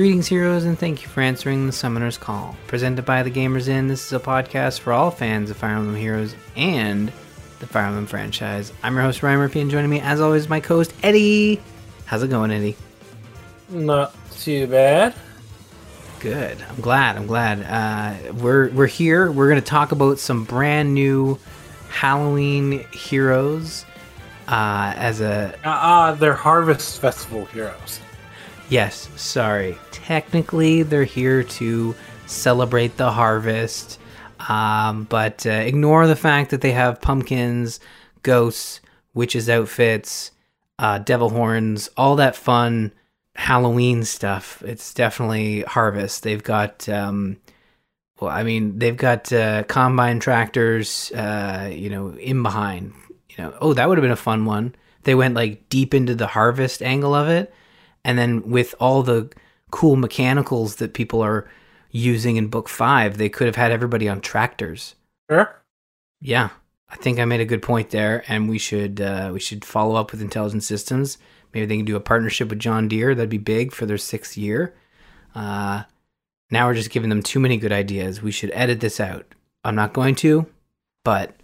Greetings, heroes, and thank you for answering the Summoner's Call. Presented by The Gamers Inn, this is a podcast for all fans of Fire Emblem Heroes and the Fire Emblem franchise. I'm your host, Ryan Murphy, and joining me, as always, my co host, Eddie. How's it going, Eddie? Not too bad. Good. I'm glad. I'm glad. Uh, we're we're here. We're going to talk about some brand new Halloween heroes. Uh, as a Uh, uh they're Harvest Festival heroes. Yes, sorry. Technically, they're here to celebrate the harvest, um, but uh, ignore the fact that they have pumpkins, ghosts, witches' outfits, uh, devil horns, all that fun Halloween stuff. It's definitely harvest. They've got, um, well, I mean, they've got uh, combine tractors, uh, you know, in behind. You know, oh, that would have been a fun one. They went like deep into the harvest angle of it and then with all the cool mechanicals that people are using in book five they could have had everybody on tractors. Sure. yeah i think i made a good point there and we should uh, we should follow up with intelligent systems. Maybe they can do a partnership with john deere. That'd be big for their sixth year. Uh, now we're just giving them too many good ideas. We should edit this out. I'm not going to but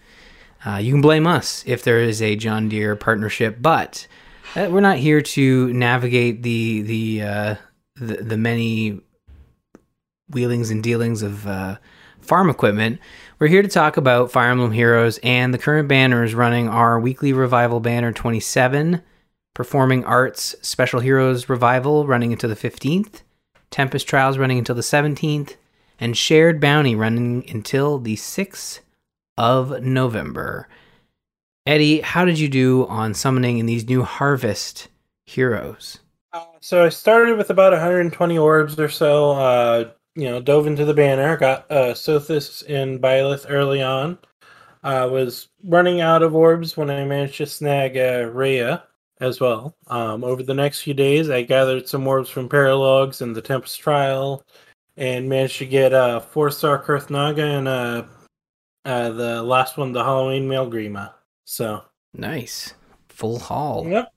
uh, you can blame us if there is a john deere partnership but uh, we're not here to navigate the the uh, the, the many wheelings and dealings of uh, farm equipment. We're here to talk about Fire Emblem Heroes, and the current banners running our weekly revival banner 27, Performing Arts Special Heroes Revival running until the 15th, Tempest Trials running until the 17th, and Shared Bounty running until the 6th of November. Eddie, how did you do on summoning in these new Harvest heroes? Uh, so I started with about 120 orbs or so. Uh, you know, dove into the banner, got uh, Sothis and Byleth early on. Uh, was running out of orbs when I managed to snag uh, Rhea as well. Um, over the next few days, I gathered some orbs from Paralogs and the Tempest Trial, and managed to get a uh, four star Kurthnaga and uh, uh, the last one, the Halloween Male Grima. So Nice. Full haul. yep,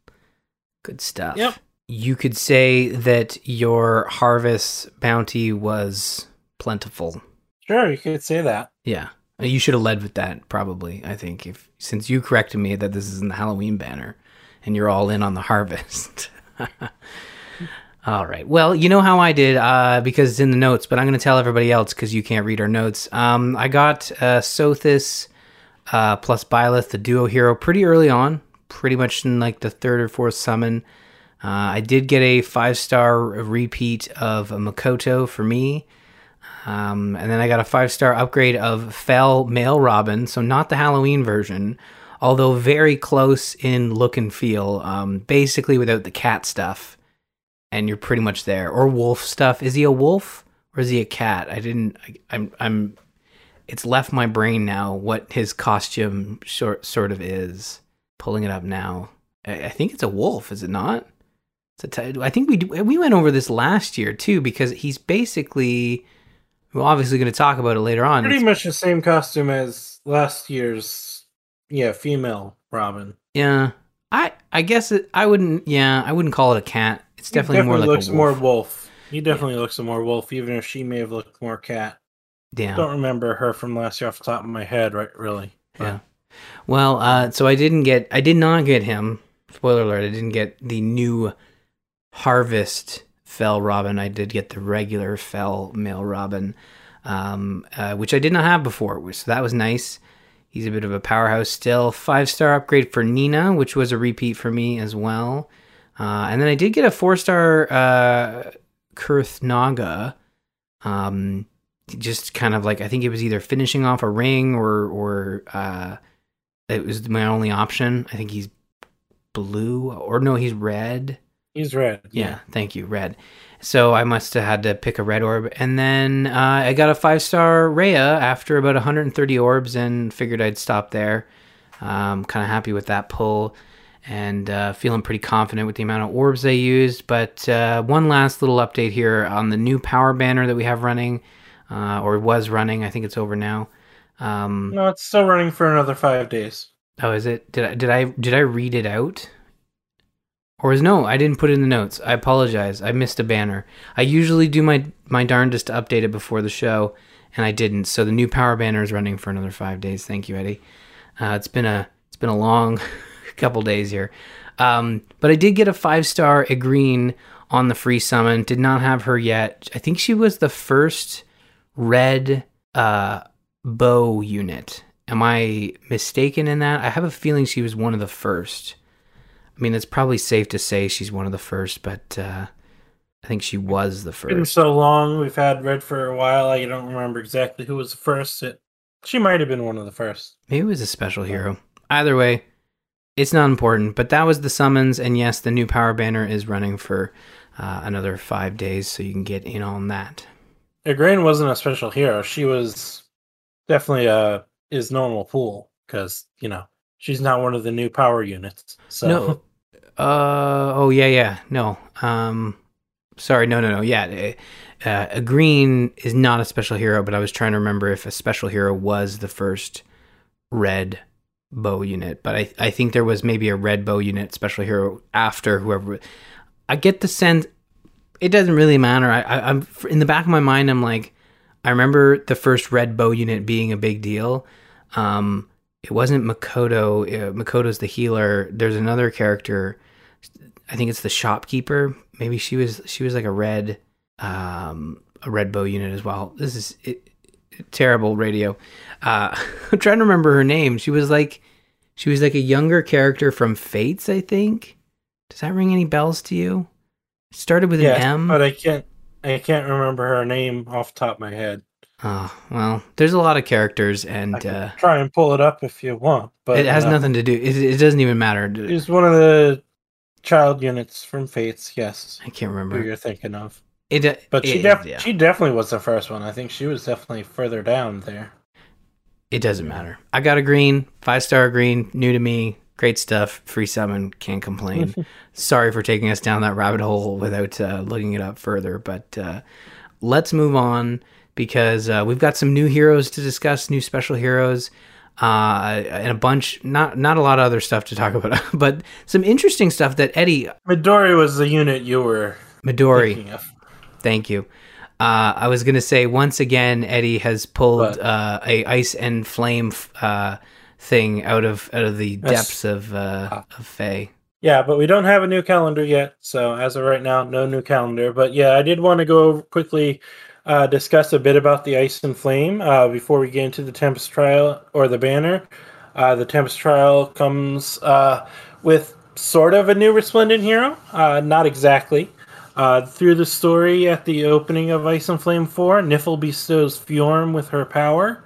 Good stuff. Yep. You could say that your harvest bounty was plentiful. sure, you could say that. Yeah. You should have led with that probably, I think, if since you corrected me that this is in the Halloween banner and you're all in on the harvest. all right. Well, you know how I did uh, because it's in the notes, but I'm going to tell everybody else because you can't read our notes. Um, I got uh, Sothis uh, plus Byleth, the duo hero, pretty early on, pretty much in like the third or fourth summon. Uh, I did get a five star repeat of Mikoto for me. Um, and then I got a five star upgrade of Fell Male Robin, so not the Halloween version, although very close in look and feel, um, basically without the cat stuff. And you're pretty much there. Or wolf stuff. Is he a wolf or is he a cat? I didn't. I, I'm. I'm. It's left my brain now what his costume sort sort of is. Pulling it up now. I, I think it's a wolf. Is it not? It's a t- I think we do, we went over this last year too because he's basically. We're obviously going to talk about it later on. Pretty It's- much the same costume as last year's, yeah, female Robin. Yeah, I I guess it, I wouldn't. Yeah, I wouldn't call it a cat. It's He definitely, more like looks a more wolf. wolf. He definitely looks more wolf, even if she may have looked more cat. Yeah, Don't remember her from last year off the top of my head, right? Really? But- yeah. Well, uh, so I didn't get. I did not get him. Spoiler alert! I didn't get the new Harvest Fell Robin. I did get the regular Fell Male Robin, um, uh, which I did not have before. So that was nice. He's a bit of a powerhouse still. Five star upgrade for Nina, which was a repeat for me as well. Uh, and then I did get a four star uh, Kurthnaga. Um, just kind of like I think it was either finishing off a ring or or uh, it was my only option. I think he's blue or no, he's red. He's red. Yeah, thank you, red. So I must have had to pick a red orb, and then uh, I got a five star Rhea after about 130 orbs, and figured I'd stop there. Um, kind of happy with that pull, and uh, feeling pretty confident with the amount of orbs they used. But uh, one last little update here on the new power banner that we have running, uh, or was running. I think it's over now. Um, No, it's still running for another five days. Oh, is it? Did I did I did I read it out? Or is no, I didn't put it in the notes. I apologize. I missed a banner. I usually do my my darndest to update it before the show, and I didn't. So the new power banner is running for another five days. Thank you, Eddie. Uh, it's been a it's been a long couple days here, um, but I did get a five star Igrene on the free summon. Did not have her yet. I think she was the first red uh, bow unit. Am I mistaken in that? I have a feeling she was one of the first. I mean, it's probably safe to say she's one of the first, but uh, I think she was the first. Been so long. We've had Red for a while. I don't remember exactly who was the first. It, she might have been one of the first. Maybe it was a special hero. Either way, it's not important. But that was the summons, and yes, the new power banner is running for uh, another five days, so you can get in on that. Igrene wasn't a special hero. She was definitely a is normal pool because you know she's not one of the new power units. So No. Uh oh yeah yeah no um sorry no no no yeah uh, uh, Igrene is not a special hero but I was trying to remember if a special hero was the first red bow unit but I I think there was maybe a red bow unit special hero after whoever I get the sense it doesn't really matter I, I I'm in the back of my mind I'm like I remember the first red bow unit being a big deal um it wasn't Mikoto. Uh, Mikoto's the healer. There's another character. I think it's the shopkeeper. Maybe she was she was like a red um a red bow unit as well. This is it, terrible radio. Uh I'm trying to remember her name. She was like she was like a younger character from Fates, I think. Does that ring any bells to you? It started with yeah, an M. but I can't I can't remember her name off the top of my head. oh, well, there's a lot of characters and I can uh try and pull it up if you want, but it has uh, nothing to do it, it doesn't even matter. It's one of the child units from Fates. Yes, I can't remember who you're thinking of. It, But she it- def- yeah. she definitely was the first one. I think she was definitely further down there. It doesn't matter. I got a green, five star green, new to me, great stuff. Free summon, can't complain. Sorry for taking us down that rabbit hole without uh, looking it up further, but uh, let's move on because uh, we've got some new heroes to discuss, new special heroes, uh, and a bunch not not a lot of other stuff to talk about, but some interesting stuff that Eddie Midori was the unit you were Midori. of. Thank you. Uh, I was gonna say once again, Eddie has pulled uh, a ice and flame f- uh, thing out of out of the depths of uh, Ah. of Fae. Yeah, but we don't have a new calendar yet. So as of right now, no new calendar. But yeah, I did want to go quickly uh, discuss a bit about the ice and flame uh, before we get into the Tempest trial or the banner. Uh, the Tempest trial comes uh, with sort of a new resplendent hero, uh, not exactly. Uh, through the story at the opening of Ice and Flame 4, Nifl bestows Fjorm with her power,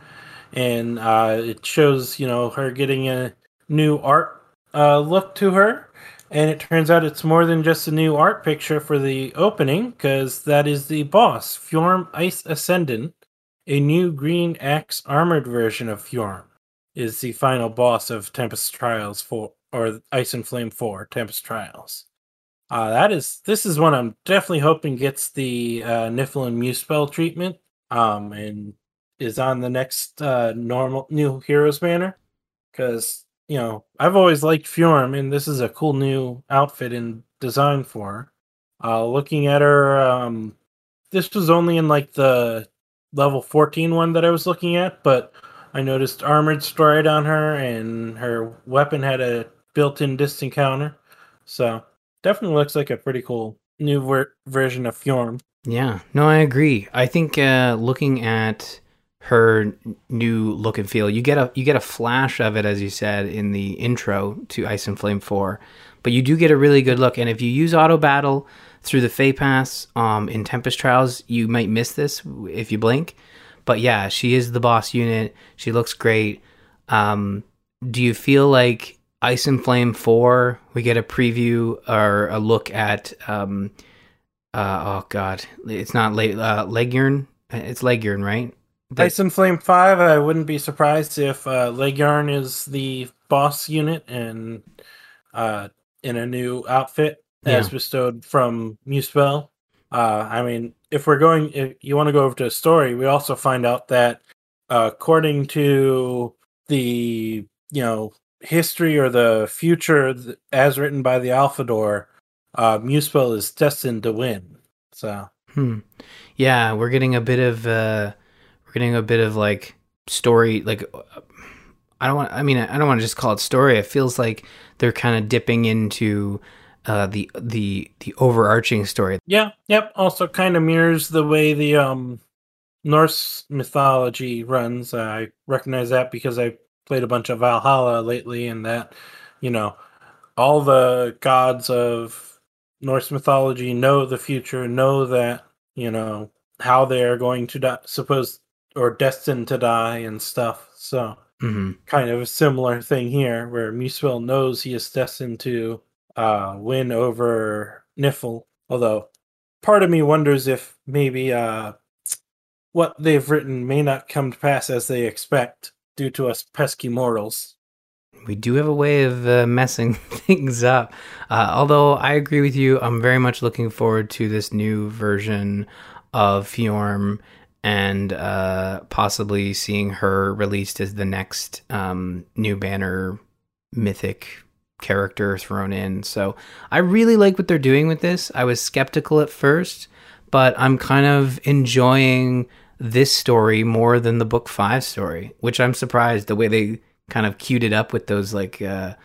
and it shows, you know, her getting a new art look to her. And it turns out it's more than just a new art picture for the opening, because that is the boss, Fjorm Ice Ascendant, a new green axe armored version of Fjorm, is the final boss of Tempest Trials 4, or Ice and Flame 4, Tempest Trials. Uh, that is, this is one I'm definitely hoping gets the uh, Muspell treatment, um, and is on the next uh, normal new Heroes banner, because you know, I've always liked Fjorm, and this is a cool new outfit and design for her. Uh, looking at her, um, this was only in like the level 14 one that I was looking at, but I noticed armored stride on her, and her weapon had a built in distant counter. So, definitely looks like a pretty cool new ver- version of Fjorm. Yeah, no, I agree. I think uh, looking at her new look and feel, you get a you get a flash of it as you said in the intro to Ice and Flame Four, but you do get a really good look. And if you use auto battle through the Feh Pass um, in Tempest Trials, you might miss this if you blink. But yeah, she is the boss unit. She looks great. Um, do you feel like Ice and Flame Four? We get a preview or a look at. Um, uh, oh God, it's not Le- uh, Leguern. It's Laegjarn, right? And Flame 5, I wouldn't be surprised if uh, Laegjarn is the boss unit and uh, in a new outfit as bestowed from Muspell. Uh, I mean, if we're going, if you want to go over to a story, we also find out that uh, according to the, you know, history or the future th- as written by the Alphador, uh, Muspell is destined to win. So, hmm. yeah, we're getting a bit of uh, we're getting a bit of like story. Like, I don't want. I mean, I don't want to just call it story. It feels like they're kind of dipping into uh, the the the overarching story. Yeah. Yep. Also, kind of mirrors the way the um Norse mythology runs. I recognize that because I played a bunch of Valhalla lately, and that you know all the gods of Norse mythology know the future, know that you know how they are going to die, suppose or destined to die and stuff. So hmm kind of a similar thing here, where Muspell knows he is destined to uh, win over Nifl. Although part of me wonders if maybe uh, what they've written may not come to pass as they expect due to us pesky mortals. We do have a way of uh, messing things up. Uh, although I agree with you, I'm very much looking forward to this new version of Fjorm and uh, possibly seeing her released as the next um, new banner mythic character thrown in. So I really like what they're doing with this. I was skeptical at first, but I'm kind of enjoying this story more than the book five story, which I'm surprised the way they kind of queued it up with those like uh,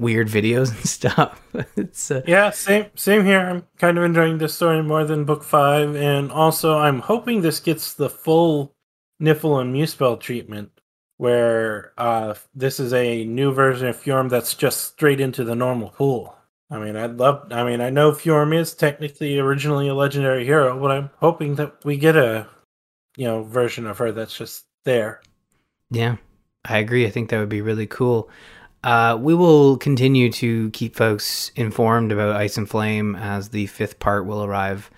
weird videos and stuff. it's uh, Yeah, same same here. I'm kind of enjoying this story more than book five, and also I'm hoping this gets the full Nifl and Muspell treatment, where uh, this is a new version of Fjorm that's just straight into the normal pool. I mean, I'd love. I mean, I know Fjorm is technically originally a legendary hero, but I'm hoping that we get a, you know, version of her that's just there. Yeah, I agree. I think that would be really cool. Uh, we will continue to keep folks informed about Ice and Flame as the fifth part will arrive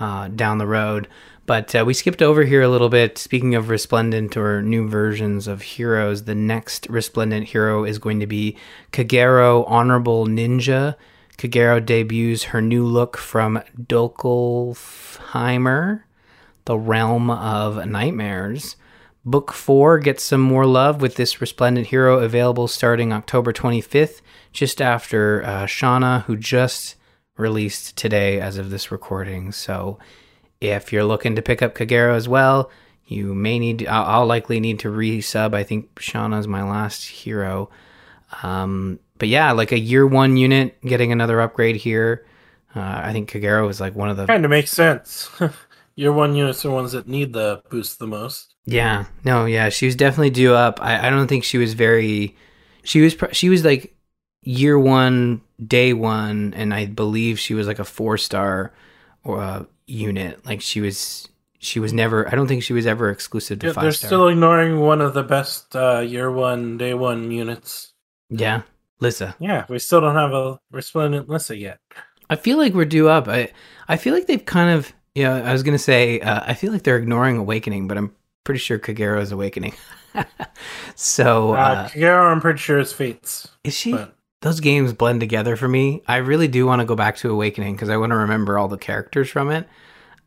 uh, down the road. But uh, we skipped over here a little bit. Speaking of Resplendent or new versions of heroes, the next Resplendent hero is going to be Kagero Honorable Ninja. Kagero debuts her new look from Dökkálfheimr, the realm of nightmares. Book 4 gets some more love with this Resplendent Hero available starting October 25th, just after uh, Shauna, who just released today as of this recording. So if you're looking to pick up Kagero as well, you may need, I'll, likely need to resub. I think Shauna's my last hero. Um, but yeah, like a year one unit getting another upgrade here. Uh, I think Kagero is like one of the Kind of makes sense. Year one units are ones that need the boost the most. Yeah, no, yeah, she was definitely due up. I, I don't think she was very. She was she was like year one, day one, and I believe she was like a four star or uh, unit. Like she was she was never. I don't think she was ever exclusive to Yeah, five they're star. still ignoring one of the best uh, year one, day one units. yeah, Lissa. Yeah, we still don't have a resplendent Lissa yet. I feel like we're due up. I I feel like they've kind of. Yeah, I was gonna say. Uh, I feel like they're ignoring Awakening, but I'm pretty sure Kagero is Awakening. so Uh, uh, Kagero, I'm pretty sure is Fates. is she? But those games blend together for me. I really do want to go back to Awakening because I want to remember all the characters from it.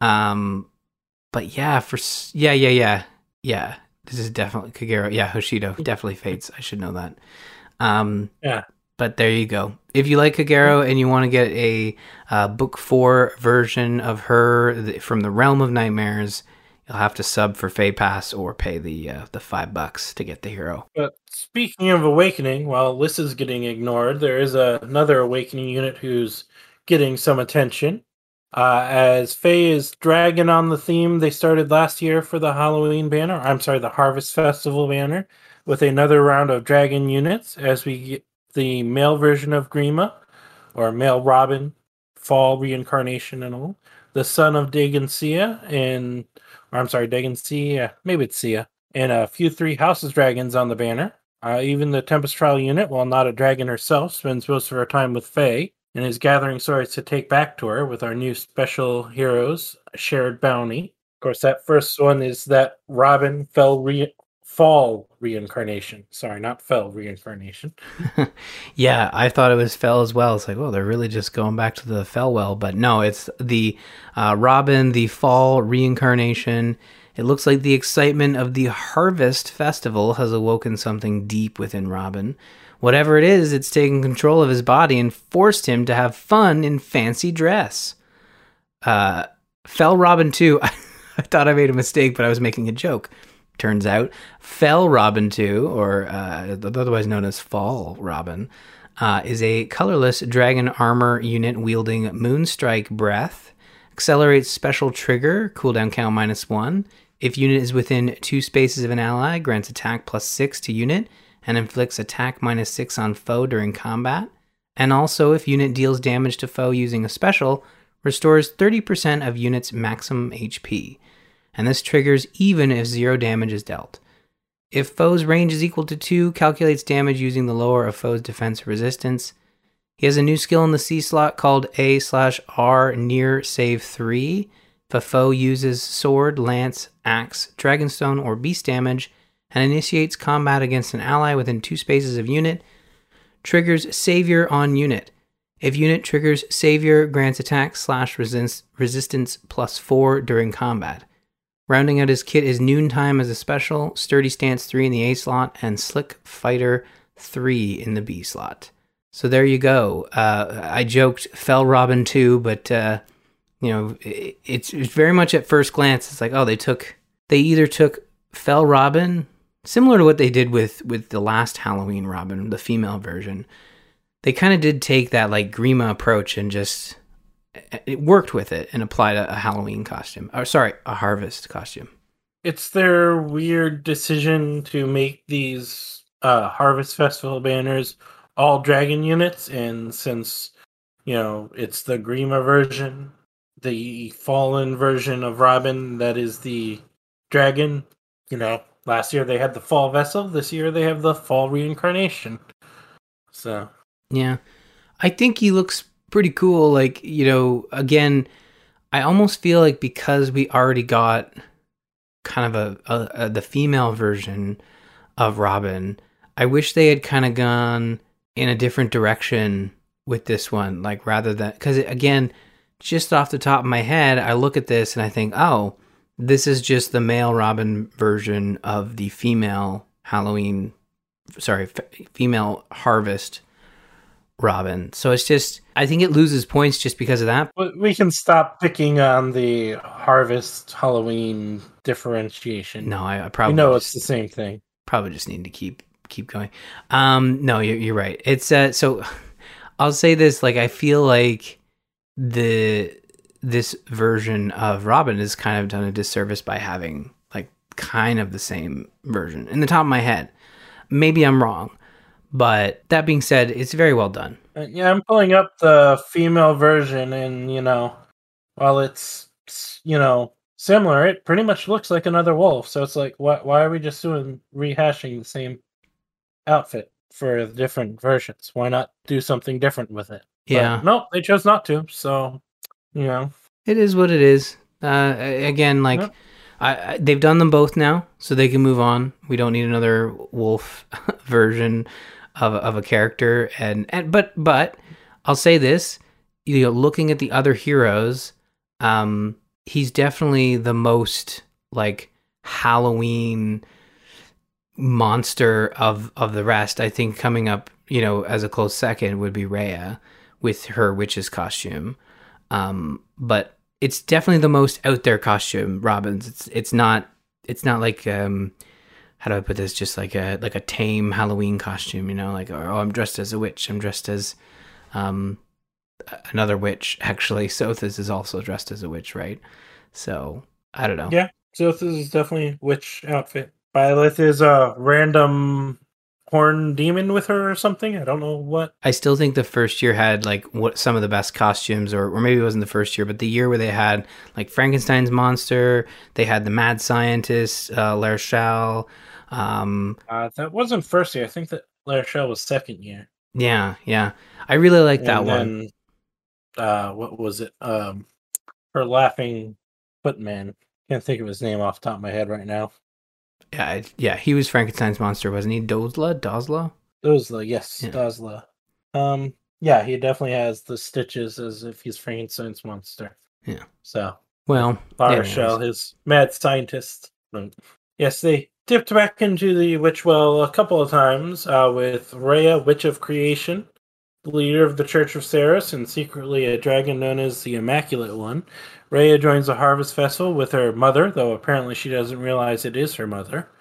Um, but yeah, for yeah, yeah, yeah, yeah. This is definitely Kagero. Yeah, Hoshido definitely Fates. I should know that. Um, Yeah. But there you go. If you like Kagero and you want to get a uh, book four version of her th- from the Realm of Nightmares, you'll have to sub for Feh Pass or pay the uh, the five bucks to get the hero. But speaking of awakening, while Lissa's getting ignored, there is a, another awakening unit who's getting some attention. Uh, as Faye is dragging on the theme they started last year for the Halloween banner, I'm sorry, the Harvest Festival banner, with another round of dragon units as we the male version of Grima, or male Robin, fall reincarnation and all. The son of Dheginsea, and or I'm sorry, Dheginsea, maybe it's Sia, and a few three houses dragons on the banner. Uh, even the Tempest Trial unit, while not a dragon herself, spends most of her time with Faye and is gathering swords to take back to her with our new special heroes, Shared Bounty. Of course, that first one is that Robin fell re- fall reincarnation. Sorry, not fell reincarnation. Yeah, I thought it was Fell as well. It's like, oh, they're really just going back to the Fell well, but no, it's the uh, Robin, the Fall reincarnation. It looks like the excitement of the Harvest Festival has awoken something deep within Robin. Whatever it is, it's taken control of his body and forced him to have fun in fancy dress. Uh, Fell Robin too. I thought I made a mistake, but I was making a joke. Turns out, Fell Robin 2, or uh, otherwise known as Fall Robin, uh, is a colorless dragon armor unit wielding Moonstrike Breath. Accelerates special trigger, cooldown count minus one. If unit is within two spaces of an ally, grants attack plus six to unit and inflicts attack minus six on foe during combat. And also, if unit deals damage to foe using a special, restores 30% of unit's maximum HP. And this triggers even if zero damage is dealt. If foe's range is equal to 2, calculates damage using the lower of foe's defense resistance. He has a new skill in the C slot called A slash R near save 3. If a foe uses sword, lance, axe, dragonstone, or beast damage and initiates combat against an ally within two spaces of unit, triggers Savior on unit. If unit triggers Savior, grants attack slash resist- resistance plus 4 during combat. Rounding out his kit is Noontime as a special, Sturdy Stance 3 in the A slot, and Slick Fighter 3 in the B slot. So there you go. Uh, I joked Fell Robin 2, but, uh, you know, it, it's, it's very much at first glance, it's like, oh, they took, they either took Fell Robin, similar to what they did with, with the last Halloween Robin, the female version. They kind of did take that, like, Grima approach and just it worked with it and applied a, a Halloween costume. Or sorry, a harvest costume. It's their weird decision to make these uh, Harvest Festival banners all dragon units, and since you know it's the Grima version, the fallen version of Robin that is the dragon. You know, last year they had the fall vessel. This year they have the fall reincarnation. So yeah, I think he looks pretty cool. Like, you know, again, I almost feel like because we already got kind of a, a, a the female version of Robin, I wish they had kind of gone in a different direction with this one. Like, rather than, because again, just off the top of my head, I look at this and I think, oh, this is just the male Robin version of the female Halloween, sorry, f- female Harvest Robin. So it's just I think it loses points just because of that. We can stop picking on the harvest Halloween differentiation. No, I, I probably know just, it's the same thing. Probably just need to keep keep going. Um, no, you're, you're right. It's uh, so I'll say this: like I feel like the this version of Robin is kind of done a disservice by having like kind of the same version in the top of my head. Maybe I'm wrong, but that being said, it's very well done. Uh, yeah, I'm pulling up the female version, and you know, while it's you know similar, it pretty much looks like another wolf. So it's like, why why are we just doing rehashing the same outfit for the different versions? Why not do something different with it? Yeah. no, they chose not to. So you know, it is what it is. Uh, again, like. Yep. I, I, they've done them both now, so they can move on. We don't need another wolf version of of a character and and but but I'll say this, you know, looking at the other heroes, um he's definitely the most like Halloween monster of of the rest. I think coming up, you know, as a close second would be Rhea with her witch's costume. Um but it's definitely the most out there costume, Robin's. It's it's not it's not like um how do I put this? Just like a like a tame Halloween costume, you know, like oh, I'm dressed as a witch. I'm dressed as um another witch. Actually, Sothis is also dressed as a witch, right? So I don't know. Yeah, Sothis is definitely witch outfit. Byleth is a random horn demon with her or something. I don't know what. I still think the first year had like what some of the best costumes, or or maybe it wasn't the first year, but the year where they had like Frankenstein's monster, they had the mad scientist, uh, L'Arachel. Um, uh, that wasn't first year. I think that L'Arachel was second year. Yeah, yeah. I really like that then, one. Uh, what was it? Um, her laughing footman. Can't think of his name off the top of my head right now. Yeah, yeah, he was Frankenstein's monster, wasn't he? Dozla, Dozla, Dozla, yes, yeah. Dozla. Um, yeah, he definitely has the stitches as if he's Frankenstein's monster. Yeah. So well, L'Arachel, his mad scientist. Yes, they dipped back into the witch well a couple of times uh, with Rhea, Witch of Creation, the leader of the Church of Seiros, and secretly a dragon known as the Immaculate One. Rhea joins the Harvest Festival with her mother, though apparently she doesn't realize it is her mother.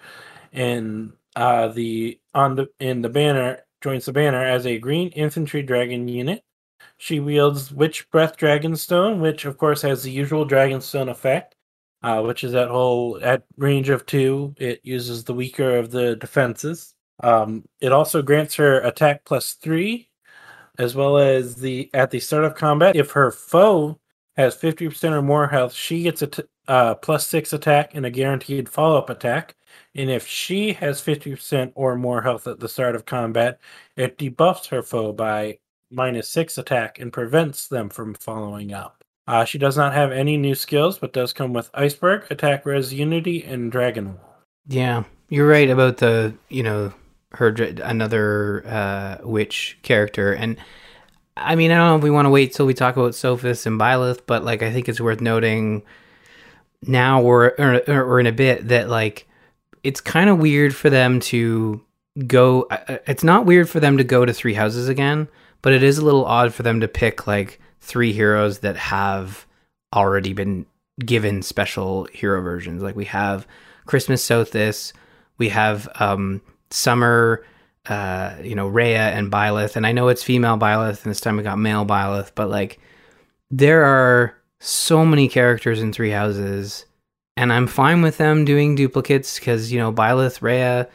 And uh, the on the in the banner joins the banner as a green infantry dragon unit. She wields Witch Breath Dragonstone, which of course has the usual Dragonstone effect, uh, which is that whole at range of two. It uses the weaker of the defenses. Um, it also grants her attack plus three, as well as the at the start of combat. If her foe has fifty percent or more health, she gets a t- uh, plus six attack and a guaranteed follow up attack. And if she has 50% or more health at the start of combat, it debuffs her foe by minus six attack and prevents them from following up. Uh, she does not have any new skills, but does come with Iceberg, Attack Res Unity, and Dragon Wall. Yeah, you're right about the you know her another uh, witch character, and I mean I don't know if we want to wait till we talk about Sothis and Byleth, but like I think it's worth noting now or or, or in a bit that like it's kind of weird for them to go. uh, uh, It's not weird for them to go to three houses again, but it is a little odd for them to pick like three heroes that have already been given special hero versions. Like we have Christmas Sothis, we have um, Summer, uh, you know, Rhea and Byleth, and I know it's female Byleth, and this time we got male Byleth, but like there are so many characters in Three Houses, and I'm fine with them doing duplicates because you know Byleth, Rhea.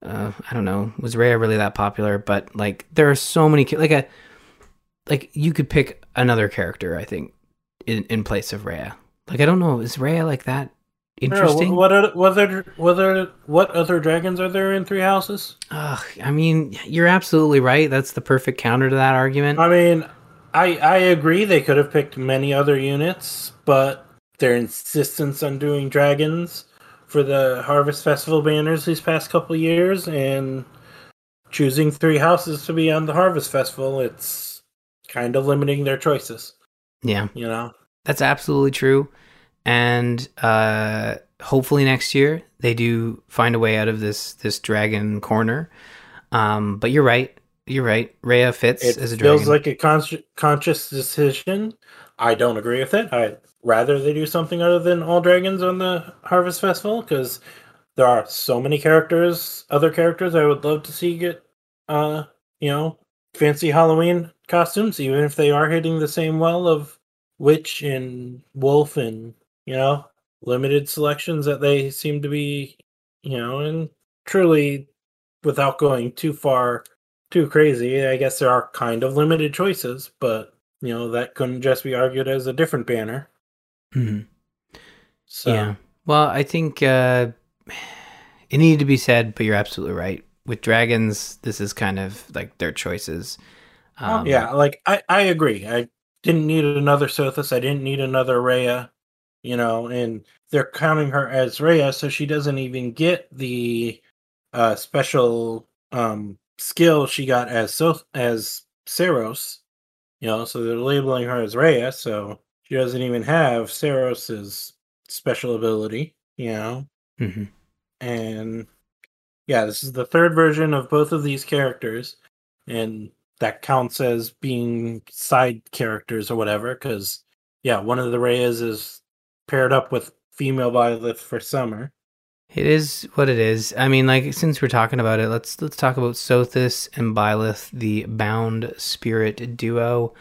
Uh, I don't know, was Rhea really that popular? But like, there are so many like a like you could pick another character. I think in in place of Rhea. Like I don't know, is Rhea like that interesting? What other, what other, what other, what other dragons are there in Three Houses? Ugh, I mean, you're absolutely right. That's the perfect counter to that argument. I mean, I I agree they could have picked many other units, but their insistence on doing dragons for the Harvest Festival banners these past couple years and choosing three houses to be on the Harvest Festival, it's kind of limiting their choices, Yeah, you know. that's absolutely true. And uh, hopefully next year they do find a way out of this this dragon corner. Um, but you're right. You're right. Rhea fits It as a feels like a consci- conscious decision. I don't agree with it. I'd rather they do something other than all dragons on the Harvest Festival because there are so many characters, other characters I would love to see get, uh, you know, fancy Halloween costumes, even if they are hitting the same well of witch and wolf and you know limited selections that they seem to be, you know, and truly without going too far too crazy. I guess there are kind of limited choices, but you know that couldn't just be argued as a different banner. Mm-hmm. So Yeah. Well, I think uh, it needed to be said, but you're absolutely right. With dragons, this is kind of like their choices. Um, yeah, like I I agree. I didn't need another Sothis. I didn't need another Rhea. You know, and they're counting her as Rhea, so she doesn't even get the uh special um skill she got as so as Seiros. You know, so they're labeling her as Rhea, so she doesn't even have Seiros's special ability. You know, mhm. and yeah, this is the third version of both of these characters, and that counts as being side characters or whatever. Because yeah, one of the Reyes is paired up with female Violet for summer. It is what it is. I mean, like since we're talking about it, let's let's talk about Sothis and Byleth, the bound spirit duo.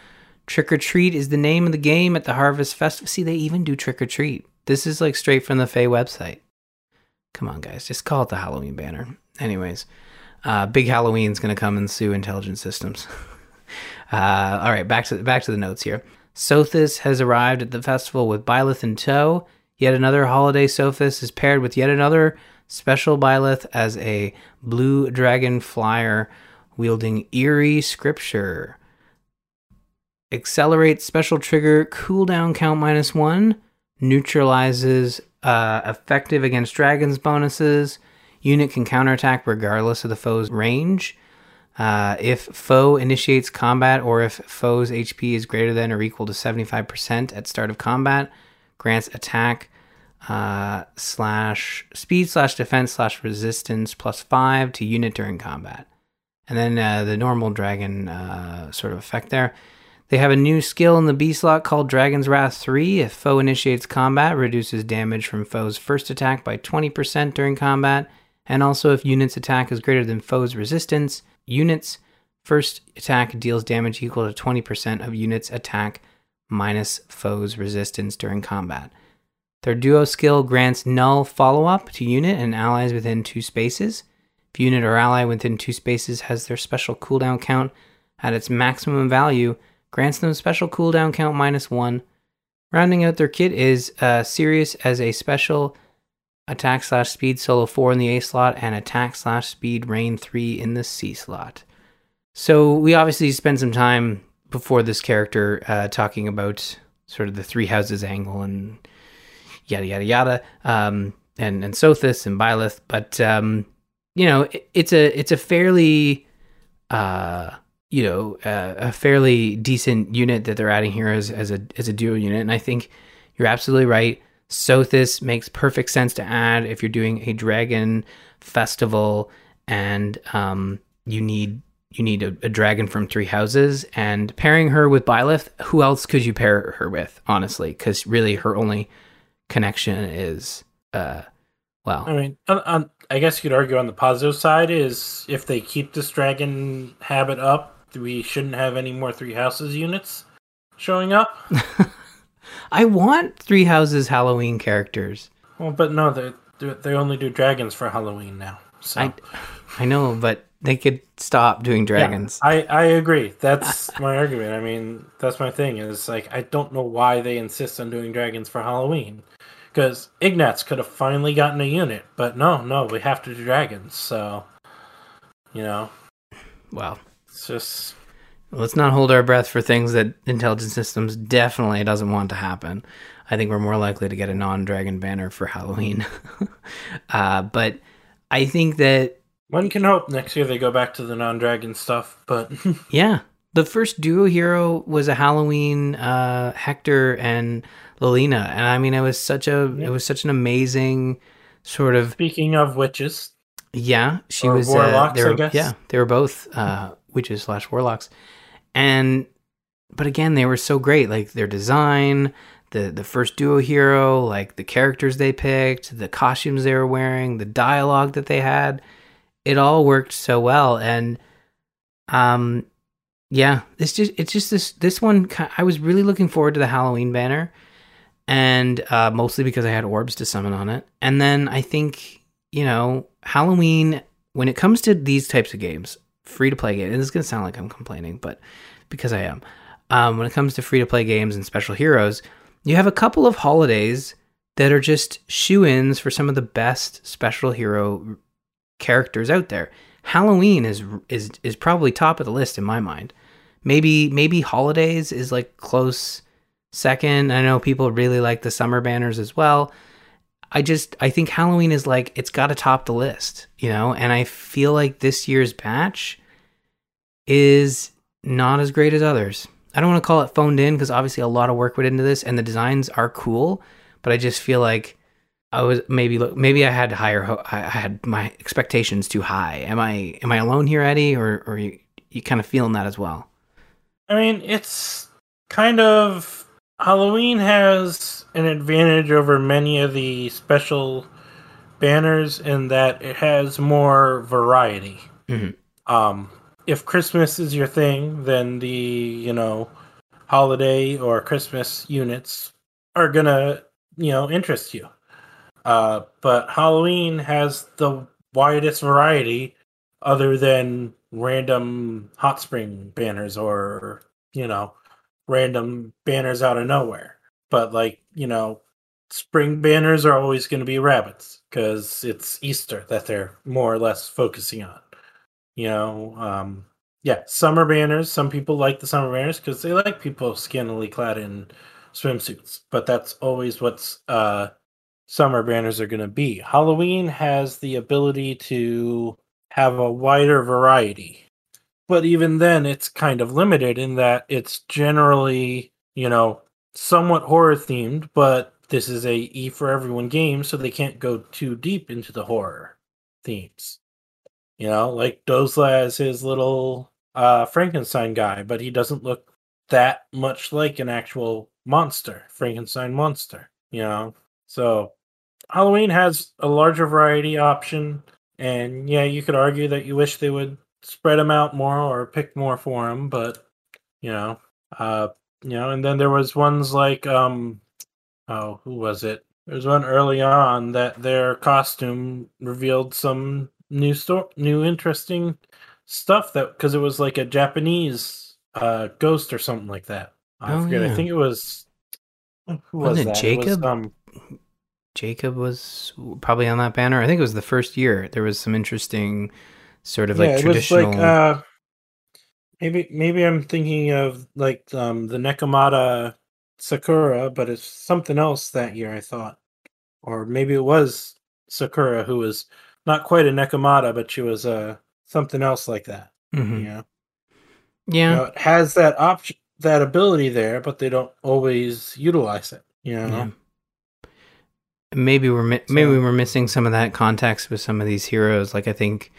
Trick or treat is the name of the game at the Harvest Festival. See, they even do trick or treat. This is like straight from the Fey website. Come on, guys, just call it the Halloween banner. Anyways, uh, Big Halloween's gonna come and sue Intelligent Systems. uh, all right, back to back to the notes here. Sothis has arrived at the festival with Byleth in tow. Yet another holiday Sothis is paired with yet another special Byleth as a blue dragon flyer wielding eerie scripture. Accelerate special trigger cooldown count minus one. Neutralizes uh, effective against dragons bonuses. Unit can counterattack regardless of the foe's range. Uh, if foe initiates combat or if foe's HP is greater than or equal to 75% at start of combat, grants attack uh, slash speed slash defense slash resistance plus five to unit during combat. And then uh, the normal dragon uh, sort of effect there. They have a new skill in the B slot called Dragon's Wrath 3. If foe initiates combat, reduces damage from foe's first attack by 20% during combat. And also, if unit's attack is greater than foe's resistance, unit's first attack deals damage equal to 20% of unit's attack minus foe's resistance during combat. Their duo skill grants null follow up to unit and allies within two spaces. If unit or ally within two spaces has their special cooldown count at its maximum value, grants them special cooldown count minus one. Rounding out their kit is uh, Sirius as a special attack slash speed solo 4 in the A slot and attack slash speed rain 3 in the C slot. So we obviously spent some time before this character uh, talking about sort of the three houses angle and yada yada yada, um, and and Sothis and Byleth, but um, you know it, it's a it's a fairly uh, you know uh, a fairly decent unit that they're adding here as as a as a duo unit, and I think you're absolutely right. Sothis makes perfect sense to add if you're doing a dragon festival and um, you need you need a, a, dragon from three houses and pairing her with Byleth, who else could you pair her with, honestly? Because really her only connection is uh well I mean on, on, I guess you could argue on the positive side is if they keep this dragon habit up, we shouldn't have any more three houses units showing up. I want three houses Halloween characters. Well, but no, they they only do dragons for Halloween now. So I I know, but they could stop doing dragons. Yeah, I, I agree. That's my argument. I mean, that's my thing is like I don't know why they insist on doing dragons for Halloween. Because Ignatz could have finally gotten a unit, but no, no, we have to do dragons. So, you know, well, it's just let's not hold our breath for things that Intelligent Systems definitely doesn't want to happen. I think we're more likely to get a non-dragon banner for Halloween. uh, but I think that one can hope next year they go back to the non-dragon stuff. But yeah, the first duo hero was a Halloween uh, Hector and Lilina, and I mean it was such a yeah. it was such an amazing sort of. Speaking of witches, yeah, she was uh, warlocks. Uh, were, I guess. Yeah, they were both uh, witches slash warlocks, and but again, they were so great. Like their design, the the first duo hero, like the characters they picked, the costumes they were wearing, the dialogue that they had, it all worked so well. And um, yeah, it's just it's just this this one. I was really looking forward to the Halloween banner and uh, mostly because I had orbs to summon on it. And then I think you know Halloween when it comes to these types of games, free to play games. And this is gonna sound like I'm complaining, but because I am. Um, when it comes to free to play games and special heroes, you have a couple of holidays that are just shoe ins for some of the best special hero characters out there. Halloween is is is probably top of the list in my mind. Maybe maybe holidays is like close second. I know people really like the summer banners as well. I just I think Halloween is like it's got to top the list, you know, and I feel like this year's batch is not as great as others. I don't want to call it phoned in because obviously a lot of work went into this and the designs are cool, but I just feel like I was maybe look maybe I had higher I had my expectations too high. Am I am I alone here, Eddie, or or you you kind of feeling that as well? I mean, it's kind of Halloween has an advantage over many of the special banners in that it has more variety. Mm-hmm. Um, if Christmas is your thing, then the you know holiday or Christmas units are gonna you know interest you. Uh, but Halloween has the widest variety, other than random hot spring banners or you know random banners out of nowhere. But like, you know, spring banners are always going to be rabbits because it's Easter that they're more or less focusing on. You know, um, yeah, summer banners. Some people like the summer banners because they like people scantily clad in swimsuits, but that's always what's uh, summer banners are going to be. Halloween has the ability to have a wider variety but even then it's kind of limited in that it's generally you know somewhat horror themed but this is a E for everyone game, so they can't go too deep into the horror themes. You know, like Dozla as his little uh, Frankenstein guy, but he doesn't look that much like an actual monster, Frankenstein monster. You know, so Halloween has a larger variety option, and yeah, you could argue that you wish they would spread them out more or pick more for them, but you know, uh, you know, and then there was ones like um, oh, who was it? There was one early on that their costume revealed some new store, new interesting stuff that because it was like a Japanese uh ghost or something like that. I Oh, forget. I think it was who was Wasn't it that? Jakob? was, um, Jakob was probably on that banner. I think it was the first year. There was some interesting sort of like yeah, it traditional. was like uh maybe maybe I'm thinking of like um the Nekomata Sakura, but it's something else that year I thought. Or maybe it was Sakura who was not quite a Nekomata, but she was uh something else like that. Mhm. You know? Yeah, You know, it has that option that ability there, but they don't always utilize it. You know? yeah. Maybe we're mi- maybe So- we're missing some of that context with some of these heroes. Like I think,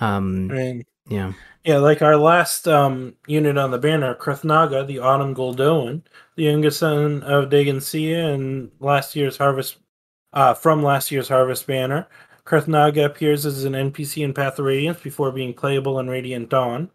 um, I mean yeah, Yeah, like our last um, unit on the banner, Kurthnaga, the Autumn Goldoan, the youngest son of Dheginsea and last year's harvest uh, from last year's harvest banner. Kurthnaga appears as an NPC in Path of Radiance before being playable in Radiant Dawn.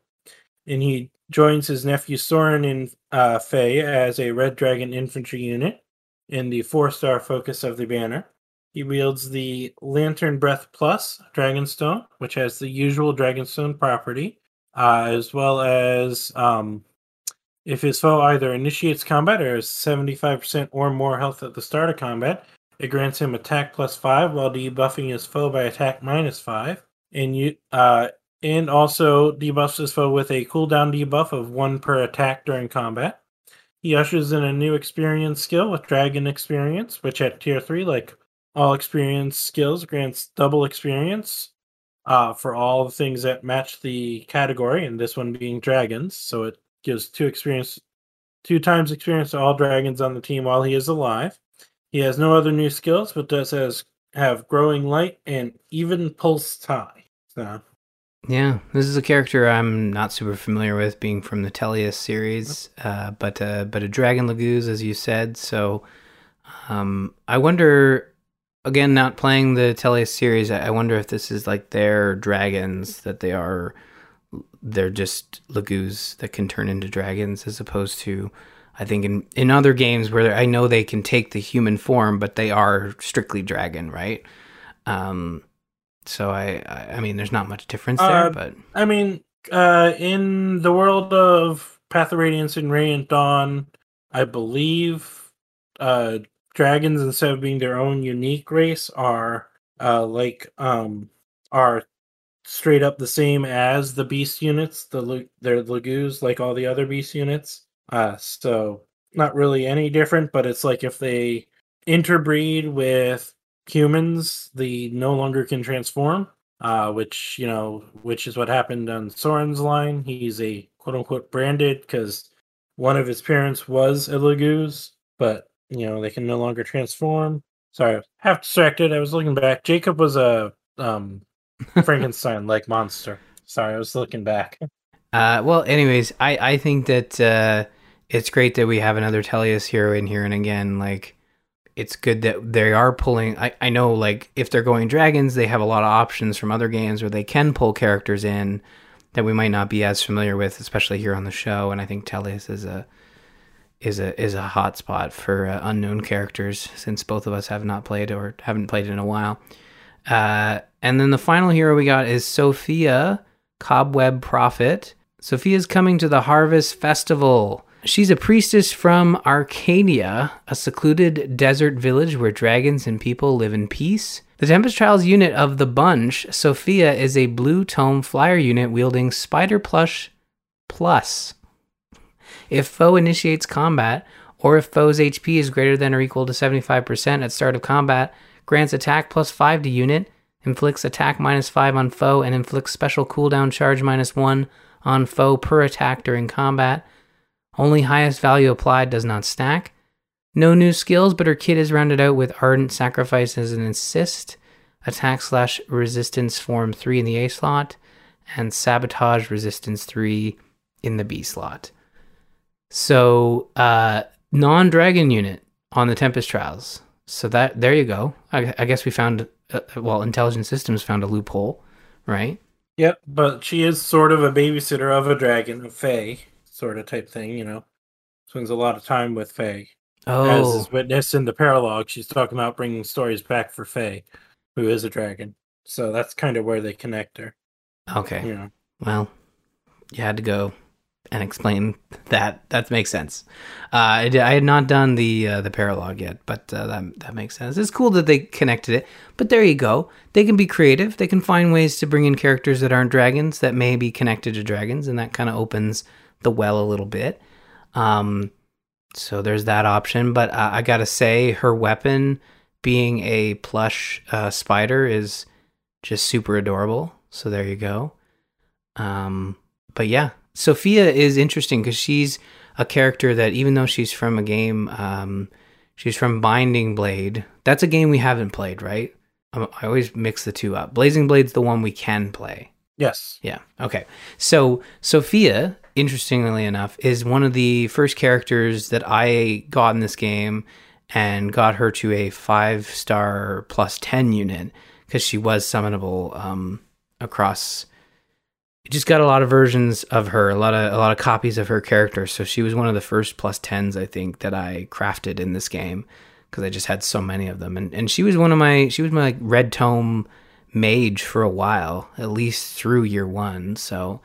And he joins his nephew Soren in uh, as a Red Dragon infantry unit in the four star focus of the banner. He wields the Lantern Breath Plus Dragonstone, which has the usual Dragonstone property, uh, as well as um, if his foe either initiates combat or has 75% or more health at the start of combat, it grants him attack plus 5 while debuffing his foe by attack minus 5. And you uh, and also debuffs his foe with a cooldown debuff of 1 per attack during combat. He ushers in a new experience skill with Dragon Experience, which at tier 3, like all experience skills, grants double experience uh, for all the things that match the category, and this one being dragons. So it gives two experience, two times experience to all dragons on the team while he is alive. He has no other new skills, but does has have growing light and even pulse tie. So yeah. This is a character I'm not super familiar with, being from the Tellius series, uh, but uh, but a Dragon Laguz, as you said. So, um, I wonder. Again, not playing the Tellius series, I I wonder if this is like their dragons that they are. They're just Laguz that can turn into dragons, as opposed to, I think in in other games where I know they can take the human form, but they are strictly dragon, right? Um, so I, I, I mean, there's not much difference there, Uh, but I mean, uh, in the world of Path of Radiance and Radiant Dawn, I believe uh, dragons, instead of being their own unique race, are uh, like um, are straight up the same as the beast units. The they're Laguz, like all the other beast units. Uh, so not really any different, but it's like if they interbreed with humans, they no longer can transform uh, which you know, which is what happened on Soren's line. He's a quote unquote branded because one of his parents was a Laguz, but you know they can no longer transform. Sorry, half distracted. I was looking back. Jakob was a um, Frankenstein like monster. Sorry, I was looking back. Uh, well, anyways, I, I think that uh, it's great that we have another Tellius hero in here, and again, like it's good that they are pulling. I, I know, like if they're going dragons, they have a lot of options from other games where they can pull characters in that we might not be as familiar with, especially here on the show. And I think Tellius is a is a is a hot spot for uh, unknown characters since both of us have not played or haven't played in a while. Uh, and then the final hero we got is Sophia, Cobweb Prophet. Sophia's coming to the Harvest Festival. She's a priestess from Arcadia, a secluded desert village where dragons and people live in peace. The Tempest Trials unit of the bunch, Sophia is a blue tome flyer unit wielding Spider Plush Plus. If foe initiates combat, or if foe's HP is greater than or equal to 75% at start of combat, grants attack plus 5 to unit, inflicts attack minus 5 on foe, and inflicts special cooldown charge minus 1 on foe per attack during combat. Only highest value applied does not stack. No new skills, but her kit is rounded out with Ardent Sacrifice as an Attack slash Resistance Form 3 in the A slot, and Sabotage Resistance 3 in the B slot. So, uh, non dragon unit on the Tempest Trials. So that there you go. I, I guess we found uh, well, Intelligent Systems found a loophole, right? Yep, but she is sort of a babysitter of a dragon, a fae sort of type thing. You know, spends a lot of time with. As Oh, is witnessed in the paralogue, she's talking about bringing stories back for Fae, who is a dragon. So that's kind of where they connect her. okay. You know, Well, you had to go and explain that. That makes sense. Uh, I, I had not done the uh, the paralogue yet, but uh, that that makes sense. It's cool that they connected it. But there you go. They can be creative. They can find ways to bring in characters that aren't dragons that may be connected to dragons, and that kind of opens the well a little bit. Um, so there's that option. But uh, I gotta say, her weapon being a plush uh, spider is just super adorable. So there you go. Um, but yeah, Sophia is interesting because she's a character that even though she's from a game, um, she's from Binding Blade. That's a game we haven't played, right? Um, I always mix the two up. Blazing Blade's the one we can play. yes. Yeah. Okay. So Sophia, interestingly enough, is one of the first characters that I got in this game and got her to a five star plus 10 unit because she was summonable um, across. Just got a lot of versions of her, a lot of a lot of copies of her character. So she was one of the first plus tens, I think, that I crafted in this game because I just had so many of them. And and she was one of my she was my like, red tome mage for a while, at least through year one. So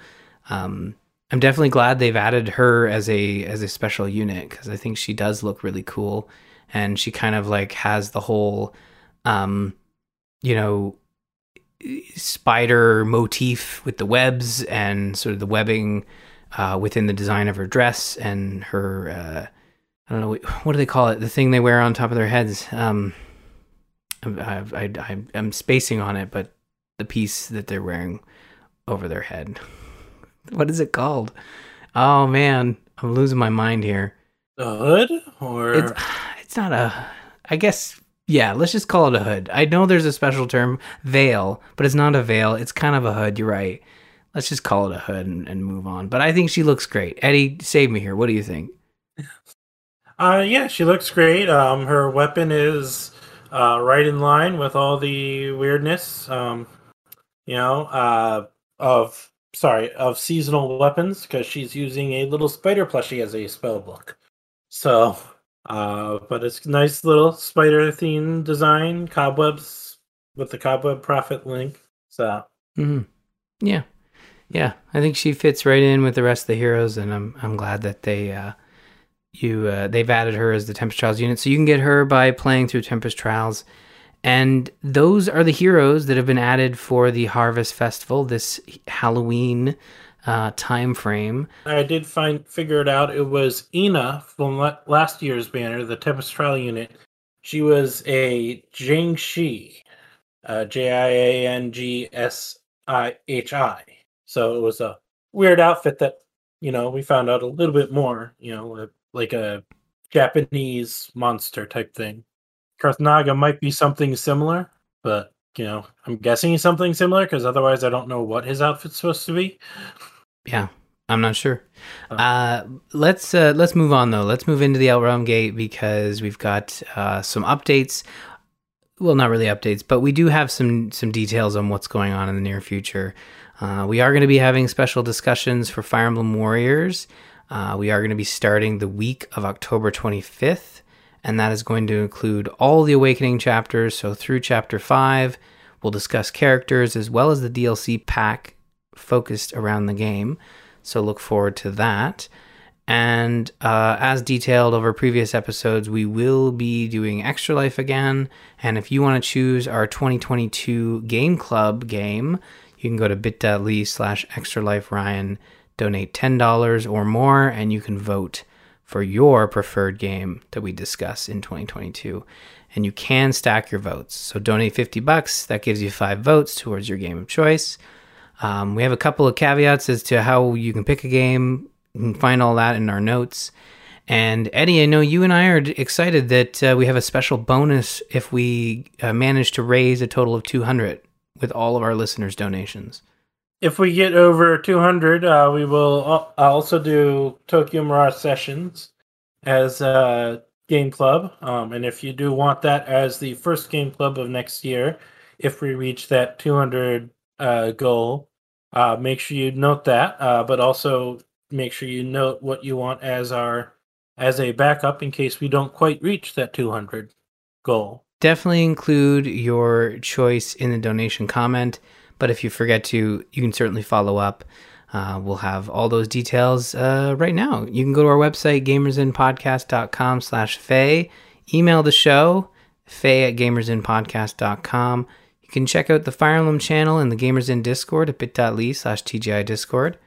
um, I'm definitely glad they've added her as a as a special unit because I think she does look really cool, and she kind of like has the whole, um, you know, spider motif with the webs and sort of the webbing uh, within the design of her dress and her. Uh, I don't know what, do they call it? The thing they wear on top of their heads. Um, I, I'm spacing on it, but the piece that they're wearing over their head. What is it called? Oh man, I'm losing my mind here. The hood? Or. It's it's not a. I guess yeah. Let's just call it a hood. I know there's a special term veil, but it's not a veil. It's kind of a hood. You're right. Let's just call it a hood and, and move on. But I think she looks great. Eddie, save me here. What do you think? Uh, yeah, she looks great. Um, her weapon is uh, right in line with all the weirdness, um, you know, uh, of sorry of seasonal weapons because she's using a little spider plushie as a spell book. So, uh, but it's nice little spider theme design, cobwebs with the cobweb prophet link. So, hmm Yeah, yeah. I think she fits right in with the rest of the heroes, and I'm I'm glad that they uh, you uh, they've added her as the Tempest Trials unit, so you can get her by playing through Tempest Trials. And those are the heroes that have been added for the Harvest Festival this Halloween uh, time frame. I did find figure it out. It was Ina from last year's banner, the Tempest Trial unit. She was a Jingshi, uh, J I A N G S I H I. So it was a weird outfit that you know we found out a little bit more. You know, like a Japanese monster type thing. Kurthnaga might be something similar, but you know, I'm guessing something similar because otherwise I don't know what his outfit's supposed to be. Yeah, I'm not sure. Oh. Uh, let's uh, let's move on though. Let's move into the Outrealm Gate because we've got uh, some updates. Well, not really updates, but we do have some some details on what's going on in the near future. Uh, we are going to be having special discussions for Fire Emblem Warriors. Uh, we are going to be starting the week of October 25th, and that is going to include all the Awakening chapters. So through chapter five, we'll discuss characters as well as the DLC pack focused around the game. So look forward to that. And uh, as detailed over previous episodes, we will be doing Extra Life again. And if you want to choose our 2022 Game Club game, you can go to bit.ly slash extra life Ryan, donate $10 or more, and you can vote for your preferred game that we discuss in 2022. And you can stack your votes. So donate 50 bucks, that gives you five votes towards your game of choice. Um, we have a couple of caveats as to how you can pick a game. You can find all that in our notes. And Eddie, I know you and I are excited that uh, we have a special bonus if we uh, manage to raise a total of 200 with all of our listeners' donations. If we get over 200, uh, we will also do Tokyo Mirage sessions as a game club. Um, and if you do want that as the first game club of next year, if we reach that 200 uh, goal, uh, make sure you note that, uh, but also make sure you note what you want as our as a backup in case we don't quite reach that 200 goal. Definitely include your choice in the donation comment, but if you forget to, you can certainly follow up. Uh, we'll have all those details uh, right now. You can go to our website, gamersinnpodcast.com slash Feh. Email the show, feh at gamersinnpodcast.com. You can check out the Fire Emblem channel and the Gamers Inn Discord at bit.ly slash TGI Discord.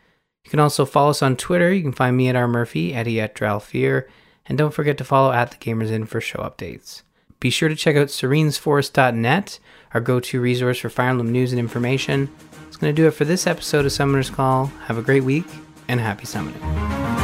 You can also follow us on Twitter. You can find me at R. Murphy, Eddie at Dralfear, and don't forget to follow at the Gamers Inn for show updates. Be sure to check out serenesforest.net, our go to resource for Fire Emblem news and information. That's going to do it for this episode of Summoner's Call. Have a great week and happy summoning.